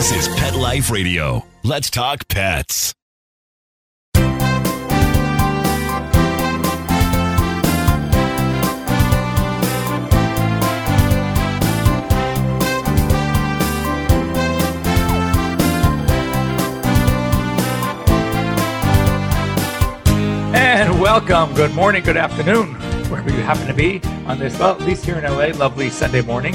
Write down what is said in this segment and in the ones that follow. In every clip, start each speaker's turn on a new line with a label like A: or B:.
A: This is Pet Life Radio. Let's talk pets.
B: And welcome. Good morning, good afternoon, wherever you happen to be on this, well, at least here in LA, lovely Sunday morning.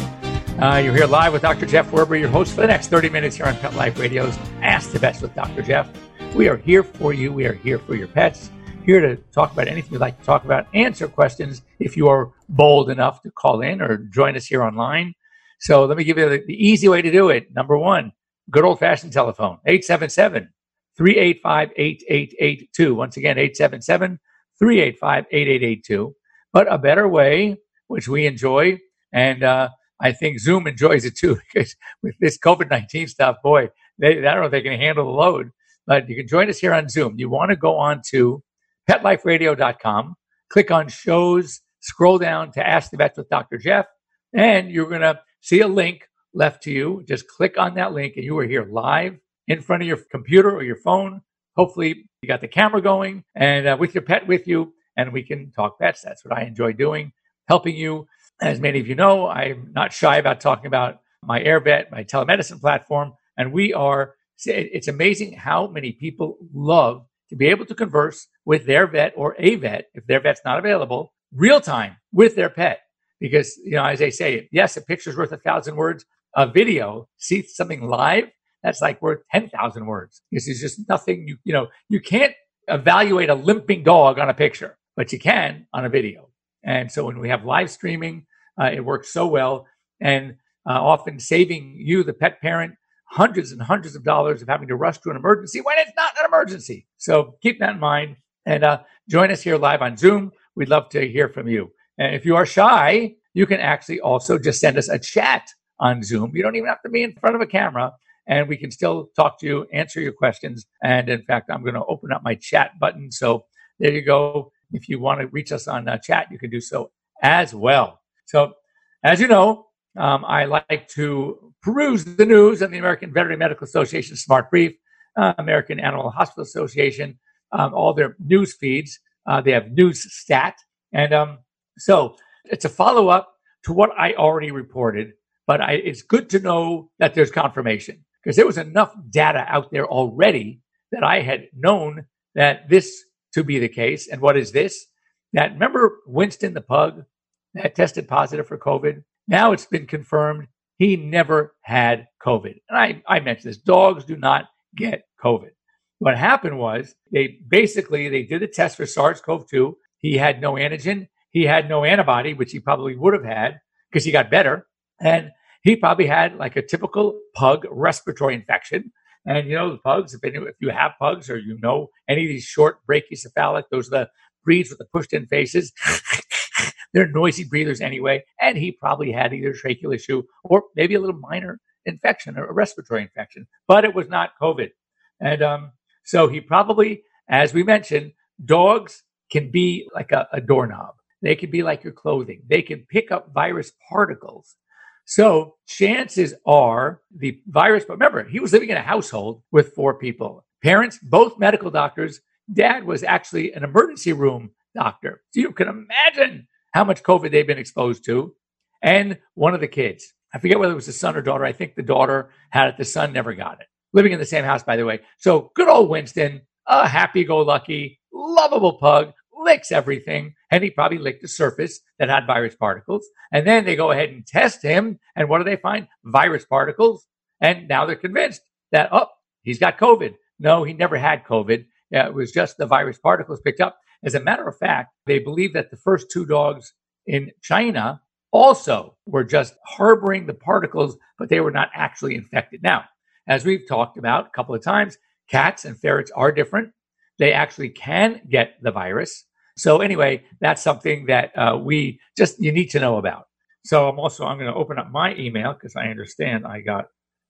B: Uh, you're here live with Dr. Jeff Werber, your host for the next 30 minutes here on Pet Life Radio's Ask the Vets with Dr. Jeff. We are here for you. We are here for your pets, here to talk about anything you'd like to talk about, answer questions if you are bold enough to call in or join us here online. So let me give you the, the easy way to do it. Number one, good old fashioned telephone, 877 385 8882. Once again, 877 385 8882. But a better way, which we enjoy, and uh, I think Zoom enjoys it too, because with this COVID 19 stuff, boy, they, I don't know if they can handle the load. But you can join us here on Zoom. You want to go on to petliferadio.com, click on shows, scroll down to Ask the Vets with Dr. Jeff, and you're going to see a link left to you. Just click on that link, and you are here live in front of your computer or your phone. Hopefully, you got the camera going and uh, with your pet with you, and we can talk pets. That's what I enjoy doing, helping you. As many of you know, I'm not shy about talking about my AirVet, my telemedicine platform, and we are. It's amazing how many people love to be able to converse with their vet or a vet if their vet's not available, real time with their pet. Because you know, as they say, yes, a picture's worth a thousand words. A video, see something live, that's like worth 10,000 words. This is just nothing you, you know, you can't evaluate a limping dog on a picture, but you can on a video. And so when we have live streaming, uh, it works so well and uh, often saving you, the pet parent, hundreds and hundreds of dollars of having to rush to an emergency when it's not an emergency. So keep that in mind and uh, join us here live on Zoom. We'd love to hear from you. And if you are shy, you can actually also just send us a chat on Zoom. You don't even have to be in front of a camera and we can still talk to you, answer your questions. And in fact, I'm going to open up my chat button. So there you go. If you want to reach us on uh, chat, you can do so as well. So, as you know, um, I like to peruse the news and the American Veterinary Medical Association Smart Brief, uh, American Animal Hospital Association, um, all their news feeds. Uh, they have news stat. And um, so it's a follow up to what I already reported, but I, it's good to know that there's confirmation because there was enough data out there already that I had known that this to be the case. And what is this? That remember Winston the pug that tested positive for COVID? Now it's been confirmed he never had COVID. And I, I mentioned this. Dogs do not get COVID. What happened was they basically they did a test for SARS-CoV-2. He had no antigen. He had no antibody, which he probably would have had because he got better. And he probably had like a typical pug respiratory infection. And you know, the pugs, if, any, if you have pugs or you know any of these short brachycephalic, those are the breeds with the pushed in faces. They're noisy breathers anyway. And he probably had either tracheal issue or maybe a little minor infection or a respiratory infection, but it was not COVID. And um, so he probably, as we mentioned, dogs can be like a, a doorknob. They can be like your clothing. They can pick up virus particles so chances are the virus, but remember, he was living in a household with four people parents, both medical doctors. Dad was actually an emergency room doctor. So you can imagine how much COVID they've been exposed to. And one of the kids, I forget whether it was a son or daughter. I think the daughter had it, the son never got it. Living in the same house, by the way. So good old Winston, a happy go lucky, lovable pug, licks everything, and he probably licked the surface that had virus particles. And then they go ahead and test him, and what do they find? Virus particles. And now they're convinced that, oh, he's got COVID. No, he never had COVID. Yeah, it was just the virus particles picked up. As a matter of fact, they believe that the first two dogs in China also were just harboring the particles, but they were not actually infected. Now, as we've talked about a couple of times, cats and ferrets are different. They actually can get the virus. So anyway, that's something that uh, we just you need to know about. So I'm also I'm going to open up my email because I understand I got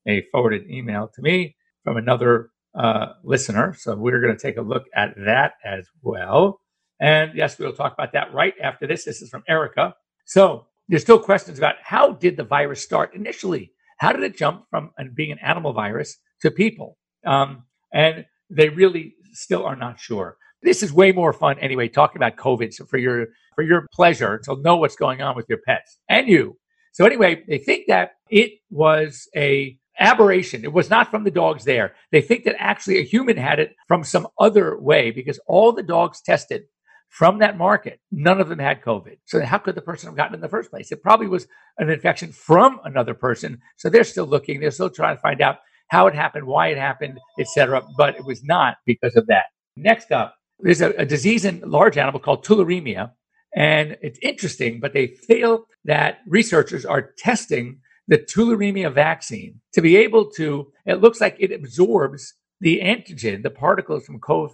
B: a forwarded email to me from another uh, listener. So we're going to take a look at that as well. And yes, we'll talk about that right after this. This is from Erica. So there's still questions about how did the virus start initially? How did it jump from being an animal virus to people? Um, and they really still are not sure. This is way more fun anyway, talking about COVID. So for your for your pleasure to know what's going on with your pets and you. So anyway, they think that it was a aberration. It was not from the dogs there. They think that actually a human had it from some other way because all the dogs tested from that market, none of them had COVID. So how could the person have gotten in the first place? It probably was an infection from another person. So they're still looking. They're still trying to find out how it happened, why it happened, etc. But it was not because of that. Next up, there's a, a disease in large animal called tularemia. And it's interesting, but they feel that researchers are testing the tularemia vaccine to be able to, it looks like it absorbs the antigen, the particles from COVID,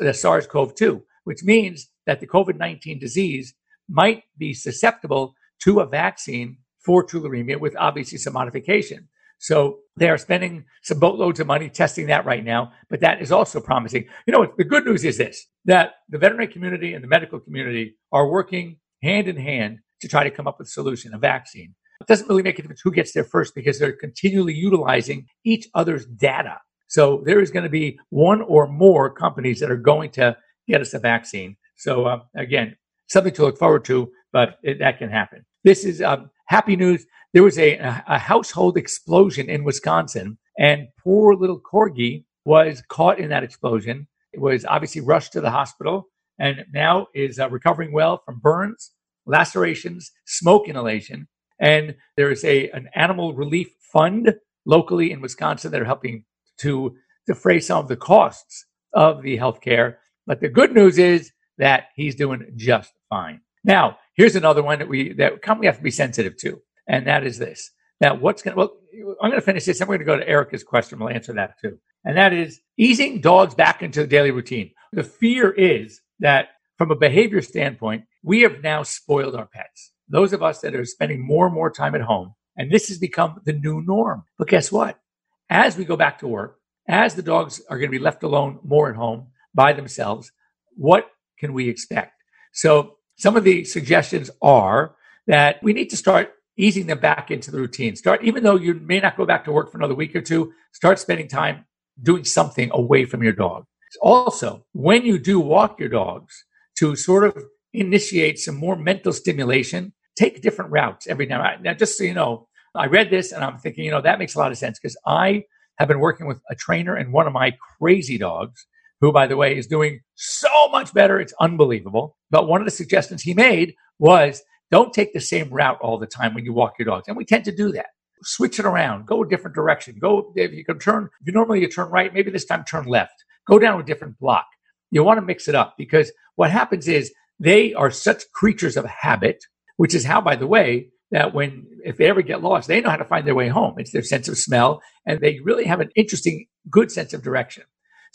B: the SARS CoV 2, which means that the COVID 19 disease might be susceptible to a vaccine for tularemia with obviously some modification. So they are spending some boatloads of money testing that right now, but that is also promising. You know, the good news is this that the veterinary community and the medical community are working hand in hand to try to come up with a solution, a vaccine. It doesn't really make a difference who gets there first because they're continually utilizing each other's data. So there is going to be one or more companies that are going to get us a vaccine. So um, again, something to look forward to, but it, that can happen. This is um, happy news. There was a, a household explosion in Wisconsin, and poor little corgi was caught in that explosion. It was obviously rushed to the hospital and now is uh, recovering well from burns, lacerations, smoke inhalation. And there is a an animal relief fund locally in Wisconsin that are helping to defray some of the costs of the health care. But the good news is that he's doing just fine. Now, here's another one that we that we have to be sensitive to, and that is this. Now, what's going to, well, I'm going to finish this and we're going to go to Erica's question. We'll answer that too. And that is easing dogs back into the daily routine. The fear is that from a behavior standpoint, we have now spoiled our pets. Those of us that are spending more and more time at home, and this has become the new norm. But guess what? As we go back to work, as the dogs are going to be left alone more at home by themselves, what can we expect? So some of the suggestions are that we need to start easing them back into the routine. Start, even though you may not go back to work for another week or two, start spending time doing something away from your dog. Also, when you do walk your dogs, to sort of initiate some more mental stimulation, take different routes every now. and Now, just so you know, I read this and I'm thinking, you know, that makes a lot of sense because I have been working with a trainer and one of my crazy dogs who, by the way, is doing so much better. It's unbelievable. But one of the suggestions he made was don't take the same route all the time when you walk your dogs. And we tend to do that. Switch it around, go a different direction. Go, if you can turn, if you normally you turn right, maybe this time turn left. Go down a different block. You want to mix it up because what happens is they are such creatures of habit, which is how, by the way, that when, if they ever get lost, they know how to find their way home. It's their sense of smell and they really have an interesting, good sense of direction.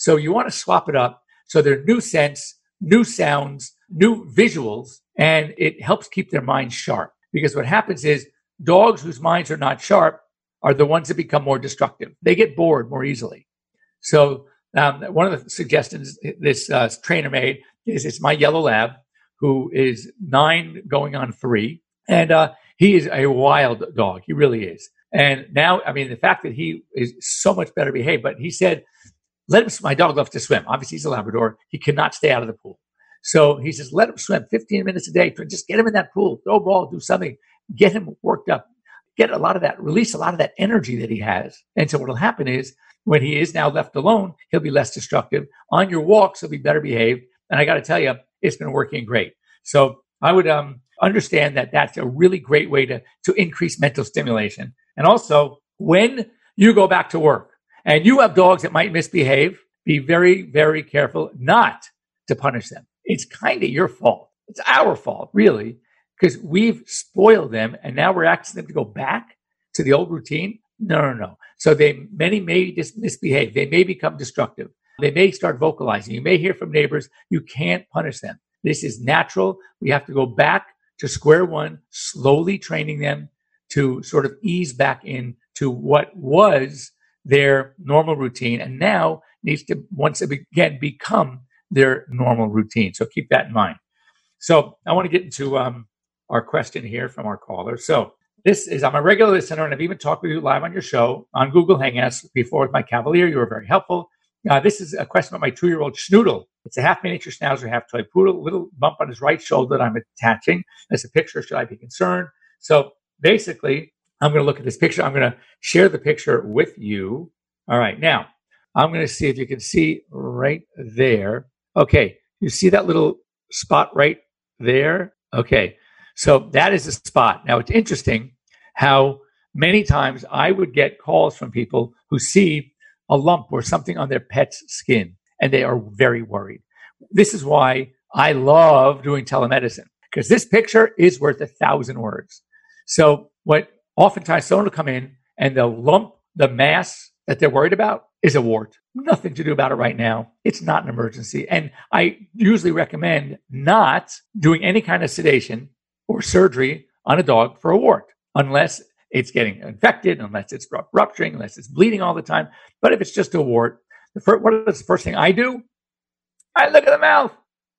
B: So you want to swap it up. So they're new sense, new sounds, new visuals, and it helps keep their minds sharp. Because what happens is dogs whose minds are not sharp are the ones that become more destructive. They get bored more easily. So um, one of the suggestions this uh, trainer made is it's my yellow lab who is nine going on three. And uh, he is a wild dog. He really is. And now, I mean, the fact that he is so much better behaved, but he said let him, my dog loves to swim. Obviously, he's a Labrador. He cannot stay out of the pool. So he says, let him swim 15 minutes a day. Just get him in that pool, throw a ball, do something, get him worked up, get a lot of that, release a lot of that energy that he has. And so what will happen is when he is now left alone, he'll be less destructive. On your walks, he'll be better behaved. And I got to tell you, it's been working great. So I would um, understand that that's a really great way to, to increase mental stimulation. And also, when you go back to work, and you have dogs that might misbehave, be very, very careful not to punish them. It's kind of your fault. It's our fault, really, because we've spoiled them and now we're asking them to go back to the old routine. No, no, no. So they, many may just misbehave. They may become destructive. They may start vocalizing. You may hear from neighbors. You can't punish them. This is natural. We have to go back to square one, slowly training them to sort of ease back in to what was their normal routine and now needs to once again become their normal routine. So keep that in mind. So I want to get into um, our question here from our caller. So this is, I'm a regular listener, and I've even talked with you live on your show on Google Hangouts before with my Cavalier. You were very helpful. Uh, this is a question about my two year old Schnoodle. It's a half miniature schnauzer, half toy poodle, little bump on his right shoulder that I'm attaching. There's a picture. Should I be concerned? So basically, I'm going to look at this picture. I'm going to share the picture with you. All right. Now, I'm going to see if you can see right there. Okay. You see that little spot right there? Okay. So that is the spot. Now, it's interesting how many times I would get calls from people who see a lump or something on their pet's skin and they are very worried. This is why I love doing telemedicine because this picture is worth a thousand words. So what oftentimes someone will come in and they'll lump the mass that they're worried about is a wart. Nothing to do about it right now. It's not an emergency. And I usually recommend not doing any kind of sedation or surgery on a dog for a wart unless it's getting infected, unless it's rupturing, unless it's bleeding all the time. But if it's just a wart, the first, what is the first thing I do? I look at the mouth.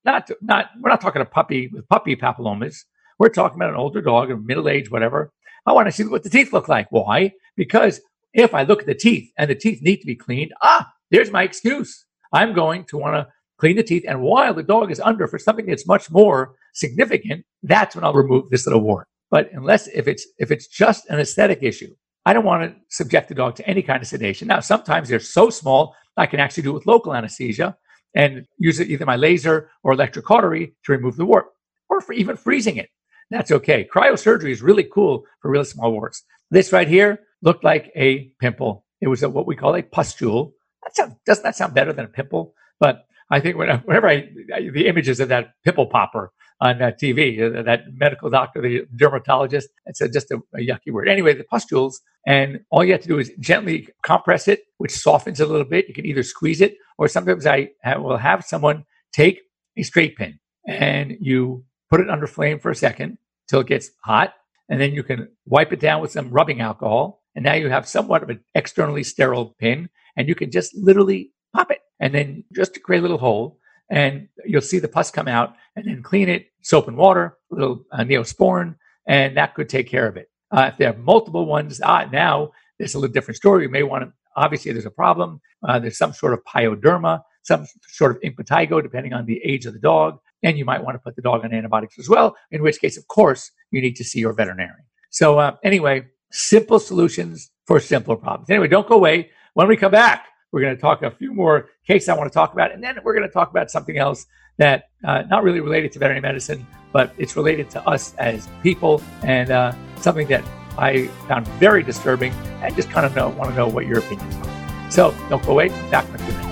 B: Not, to, not. We're not talking a puppy with puppy papillomas. We're talking about an older dog, a middle age, whatever. I want to see what the teeth look like. Why? Because if I look at the teeth and the teeth need to be cleaned, ah, there's my excuse. I'm going to want to clean the teeth. And while the dog is under for something that's much more significant, that's when I'll remove this little wart. But unless if it's if it's just an aesthetic issue, I don't want to subject the dog to any kind of sedation. Now, sometimes they're so small I can actually do it with local anesthesia and use either my laser or electric cautery to remove the wart, or for even freezing it. That's okay. Cryosurgery is really cool for really small warts. This right here looked like a pimple. It was a, what we call a pustule. That sound, doesn't that sound better than a pimple? But I think whenever I, the images of that pimple popper on that TV, uh, that medical doctor, the dermatologist, it's a, just a, a, yucky word. Anyway, the pustules, and all you have to do is gently compress it, which softens it a little bit. You can either squeeze it, or sometimes I will have someone take a straight pin and you put it under flame for a second till it gets hot, and then you can wipe it down with some rubbing alcohol, and now you have somewhat of an externally sterile pin, and you can just literally pop it, and then just create a little hole, and you'll see the pus come out, and then clean it, soap and water, a little uh, neosporin, and that could take care of it. Uh, if there are multiple ones, ah, now there's a little different story. You may want to, obviously, there's a problem. Uh, there's some sort of pyoderma, some sort of impetigo, depending on the age of the dog. And you might want to put the dog on antibiotics as well, in which case, of course, you need to see your veterinarian. So, uh, anyway, simple solutions for simpler problems. Anyway, don't go away. When we come back, we're going to talk a few more cases I want to talk about, and then we're going to talk about something else that uh, not really related to veterinary medicine, but it's related to us as people, and uh, something that I found very disturbing, and just kind of know, want to know what your opinions are. So don't go away. Back in a few minutes.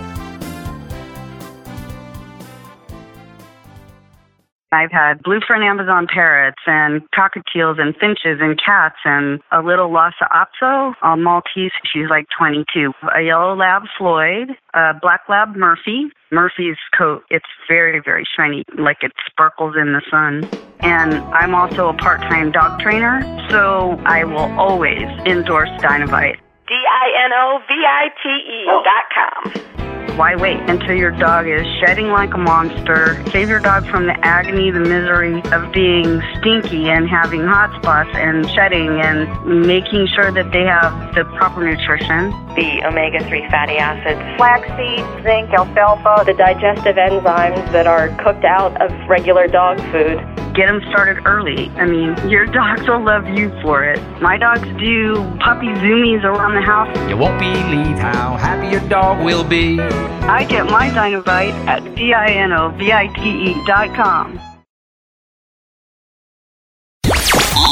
C: I've had blue front Amazon parrots and cockatiels and finches and cats and a little Lhasa Apso, a Maltese, she's like 22, a yellow lab Floyd, a black lab Murphy. Murphy's coat, it's very, very shiny, like it sparkles in the sun. And I'm also a part-time dog trainer, so I will always endorse Dinovite.
D: D-I-N-O-V-I-T-E dot com.
C: Why wait until your dog is shedding like a monster? Save your dog from the agony, the misery of being stinky and having hot spots and shedding and making sure that they have the proper nutrition.
D: The omega 3 fatty acids,
E: flaxseed, zinc, alfalfa, the digestive enzymes that are cooked out of regular dog food.
C: Get them started early. I mean, your dogs will love you for it. My dogs do puppy zoomies around the house.
F: You won't believe how happy your dog will be.
C: I get my Dinovite at D-I-N-O-V-I-T-E dot com.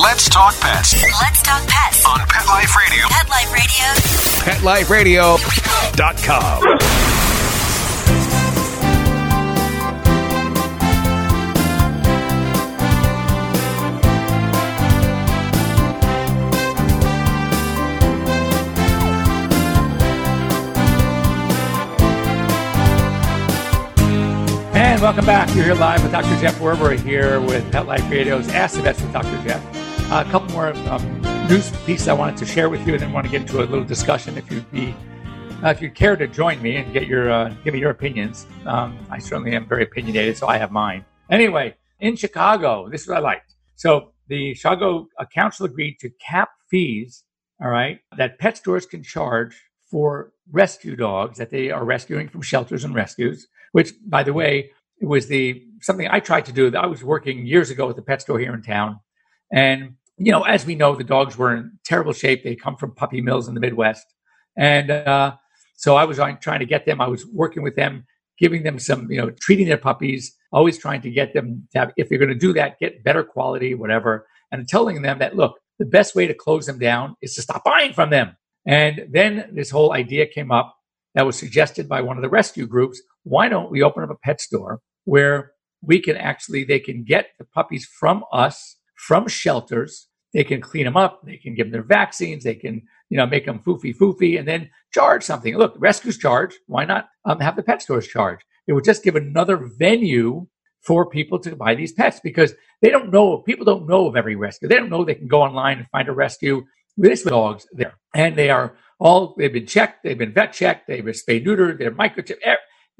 A: Let's talk pets.
G: Let's talk pets
A: on Pet Life Radio.
G: Pet Life Radio.
A: PetLifeRadio.com.
B: And welcome back. You're here live with Dr. Jeff Werber here with Pet Life Radio's Ask the Vets with Dr. Jeff. Uh, a couple more um, news pieces I wanted to share with you, and then want to get into a little discussion. If you'd be, uh, if you'd care to join me and get your, uh, give me your opinions, um, I certainly am very opinionated, so I have mine. Anyway, in Chicago, this is what I liked. So the Chicago uh, Council agreed to cap fees, all right, that pet stores can charge for rescue dogs that they are rescuing from shelters and rescues, which, by the way, it was the something I tried to do. I was working years ago at the pet store here in town. And, you know, as we know, the dogs were in terrible shape. They come from puppy mills in the Midwest. And uh, so I was trying to get them. I was working with them, giving them some, you know, treating their puppies, always trying to get them to have, if you're going to do that, get better quality, whatever. And telling them that, look, the best way to close them down is to stop buying from them. And then this whole idea came up that was suggested by one of the rescue groups. Why don't we open up a pet store where we can actually, they can get the puppies from us, from shelters. They can clean them up. They can give them their vaccines. They can, you know, make them foofy foofy and then charge something. Look, rescues charge. Why not um, have the pet stores charge? It would just give another venue for people to buy these pets because they don't know, people don't know of every rescue. They don't know they can go online and find a rescue. This dogs there. And they are all, they've been checked. They've been vet checked. They've been spayed neutered. They're microchipped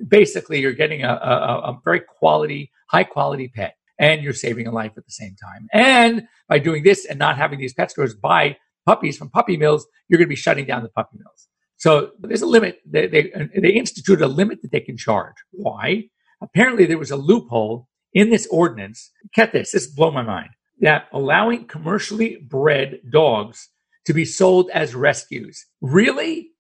B: basically you're getting a, a, a very quality, high quality pet and you're saving a life at the same time. And by doing this and not having these pet stores buy puppies from puppy mills, you're going to be shutting down the puppy mills. So there's a limit. They, they, they instituted a limit that they can charge. Why? Apparently there was a loophole in this ordinance. Get this. This blew my mind that allowing commercially bred dogs to be sold as rescues. Really?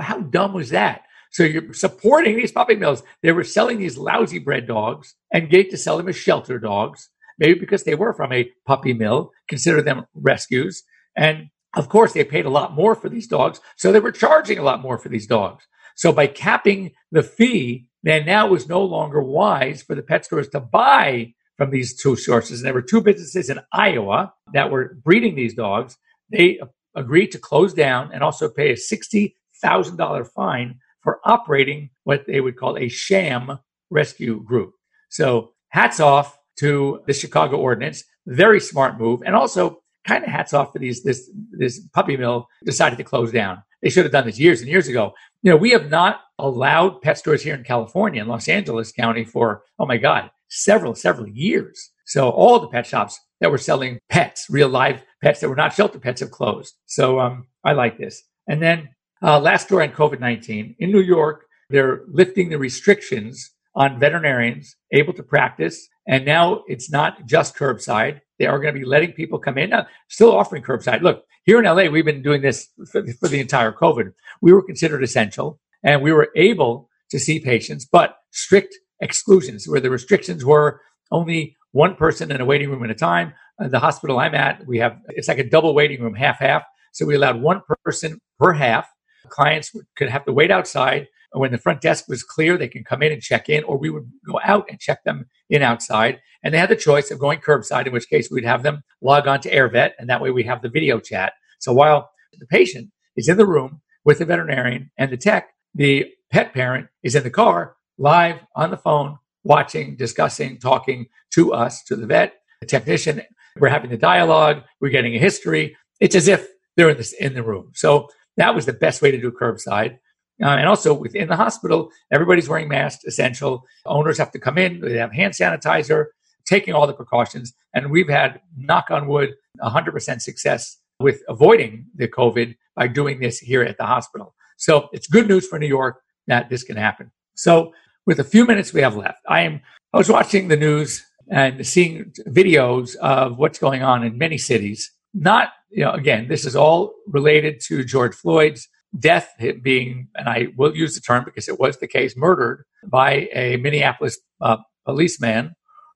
B: How dumb was that? So you're supporting these puppy mills. They were selling these lousy bred dogs and get to sell them as shelter dogs, maybe because they were from a puppy mill, consider them rescues. And of course, they paid a lot more for these dogs. So they were charging a lot more for these dogs. So by capping the fee, then now it was no longer wise for the pet stores to buy from these two sources. And there were two businesses in Iowa that were breeding these dogs. They agreed to close down and also pay a $60,000 fine for operating what they would call a sham rescue group. So hats off to the Chicago ordinance. Very smart move. And also kind of hats off for these, this, this puppy mill decided to close down. They should have done this years and years ago. You know, we have not allowed pet stores here in California in Los Angeles County for, oh my God, several, several years. So all the pet shops that were selling pets, real live pets that were not shelter pets have closed. So um, I like this. And then uh, last story on COVID 19. In New York, they're lifting the restrictions on veterinarians able to practice. And now it's not just curbside. They are going to be letting people come in. Now, still offering curbside. Look, here in LA, we've been doing this for, for the entire COVID. We were considered essential and we were able to see patients, but strict exclusions where the restrictions were only one person in a waiting room at a time. The hospital I'm at, we have, it's like a double waiting room, half half. So we allowed one person per half clients could have to wait outside. When the front desk was clear, they can come in and check in, or we would go out and check them in outside. And they had the choice of going curbside, in which case we'd have them log on to AirVet, and that way we have the video chat. So while the patient is in the room with the veterinarian and the tech, the pet parent is in the car live on the phone, watching, discussing, talking to us, to the vet, the technician. We're having the dialogue. We're getting a history. It's as if they're in, in the room. So that was the best way to do curbside. Uh, and also within the hospital, everybody's wearing masks, essential. Owners have to come in, they have hand sanitizer, taking all the precautions. And we've had, knock on wood, 100% success with avoiding the COVID by doing this here at the hospital. So it's good news for New York that this can happen. So with a few minutes we have left, I am, I was watching the news and seeing videos of what's going on in many cities not, you know, again, this is all related to George Floyd's death being, and I will use the term because it was the case, murdered by a Minneapolis uh, policeman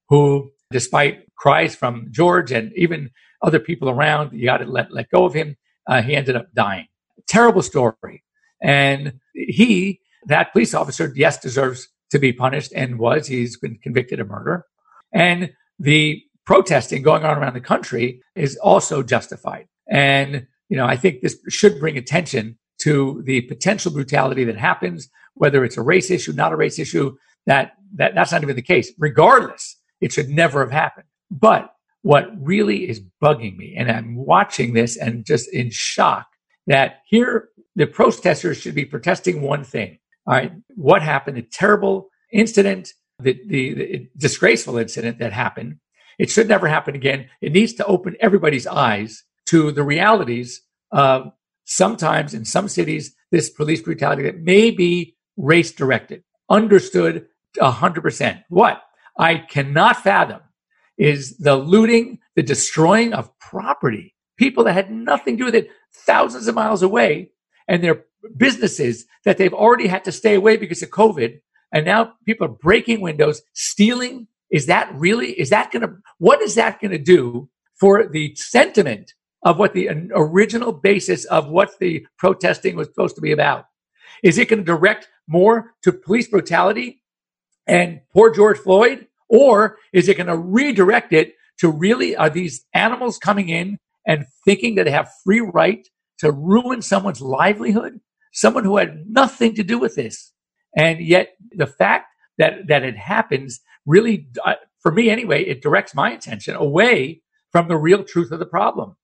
B: who, despite cries from George and even other people around, you got to let, let go of him, uh, he ended up dying. Terrible story. And he, that police officer, yes, deserves to be punished and was. He's been convicted of murder. And the protesting going on around the country is also justified. And, you know, I think this should bring attention to the potential brutality that happens, whether it's a race issue, not a race issue, that, that that's not even the case. Regardless, it should never have happened. But what really is bugging me, and I'm watching this and just in shock that here the protesters should be protesting one thing. All right, what happened? The terrible incident, the, the, the disgraceful incident that happened It should never happen again. It needs to open everybody's eyes to the realities of sometimes in some cities, this police brutality that may be race directed, understood 100%. What I cannot fathom is the looting, the destroying of property. People that had nothing to do with it, thousands of miles away, and their businesses that they've already had to stay away because of COVID. And now people are breaking windows, stealing. Is that really, is that going to, what is that going to do for the sentiment of what the original basis of what the protesting was supposed to be about? Is it going to direct more to police brutality and poor George Floyd? Or is it going to redirect it to really are these animals coming in and thinking that they have free right to ruin someone's livelihood? Someone who had nothing to do with this. And yet the fact that, that it happens really, for me anyway, it directs my attention away from the real truth of the problem.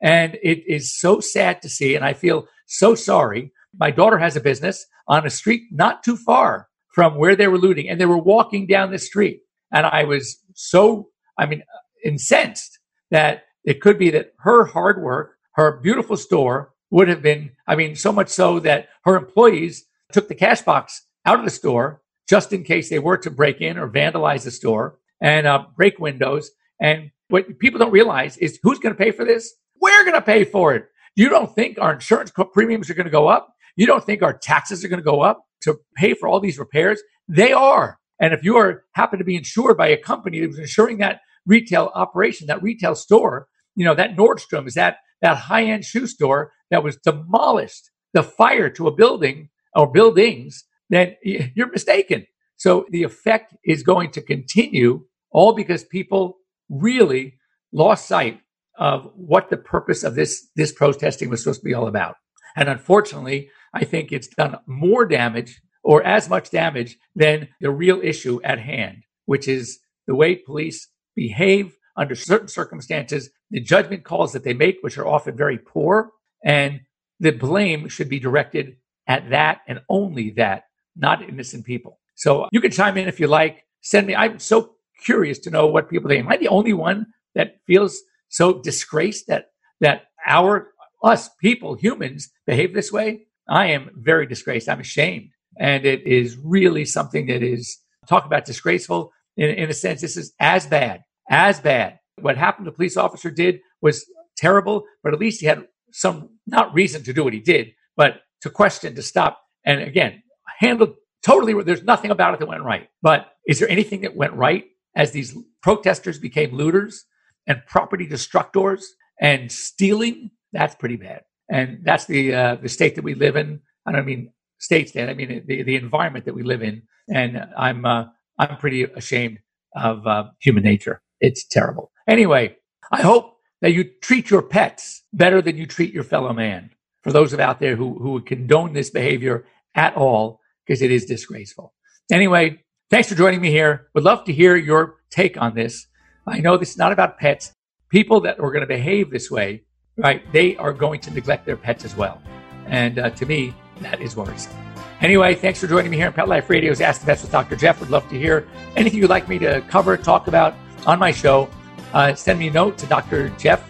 B: And it is so sad to see. And I feel so sorry. My daughter has a business on a street not too far from where they were looting and they were walking down the street. And I was so, I mean, incensed that it could be that her hard work, her beautiful store would have been, I mean, so much so that her employees took the cash box out of the store just in case they were to break in or vandalize the store and uh, break windows. And what people don't realize is who's going to pay for this? We're going to pay for it. You don't think our insurance premiums are going to go up? You don't think our taxes are going to go up to pay for all these repairs? They are. And if you are happen to be insured by a company that was insuring that retail operation, that retail store, you know, that Nordstrom is that that high-end shoe store that was demolished, the fire to a building or buildings, then you're mistaken. So the effect is going to continue all because people really lost sight of what the purpose of this this protesting was supposed to be all about. And unfortunately, I think it's done more damage or as much damage than the real issue at hand, which is the way police behave under certain circumstances, the judgment calls that they make, which are often very poor, and the blame should be directed at that and only that, not innocent people. So you can chime in if you like. Send me. I'm so curious to know what people think. Am I the only one that feels so disgraced that that our us people humans behave this way? I am very disgraced. I'm ashamed, and it is really something that is talk about disgraceful. In, in a sense, this is as bad as bad. What happened the police officer did was terrible, but at least he had some not reason to do what he did, but to question, to stop, and again handled totally. There's nothing about it that went right. But is there anything that went right as these protesters became looters? and property destructors and stealing, that's pretty bad. And that's the uh, the state that we live in. I don't mean state state. I mean the, the environment that we live in. And I'm uh, I'm pretty ashamed of uh, human nature. It's terrible. Anyway, I hope that you treat your pets better than you treat your fellow man. For those of out there who who condone this behavior at all, because it is disgraceful. Anyway, thanks for joining me here. Would love to hear your take on this. I know this is not about pets. People that are going to behave this way, right, they are going to neglect their pets as well. And uh, to me, that is worrisome. Anyway, thanks for joining me here on Pet Life Radio's Ask the Vets with Dr. Jeff. Would love to hear anything you'd like me to cover, talk about on my show. Uh, send me a note to Dr. Jeff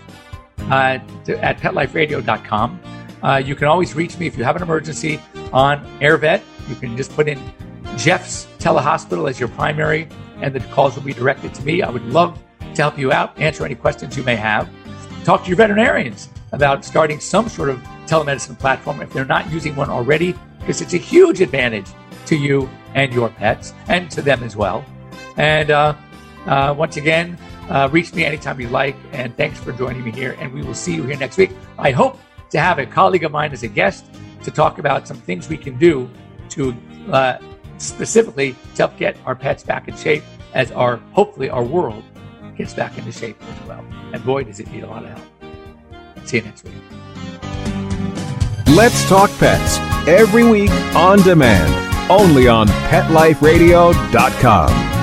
B: uh, to, at petliferadio.com. Uh, you can always reach me if you have an emergency on AirVet. You can just put in Jeff's telehospital as your primary, and the calls will be directed to me. I would love to help you out, answer any questions you may have. Talk to your veterinarians about starting some sort of telemedicine platform if they're not using one already, because it's a huge advantage to you and your pets and to them as well. And uh, uh, once again, uh, reach me anytime you like. And thanks for joining me here. And we will see you here next week. I hope to have a colleague of mine as a guest to talk about some things we can do to uh, specifically to help get our pets back in shape as our hopefully our world gets back into shape as well. And boy, does it need a lot of help. See you next week.
H: Let's Talk Pets every week on demand, only on PetLifeRadio.com.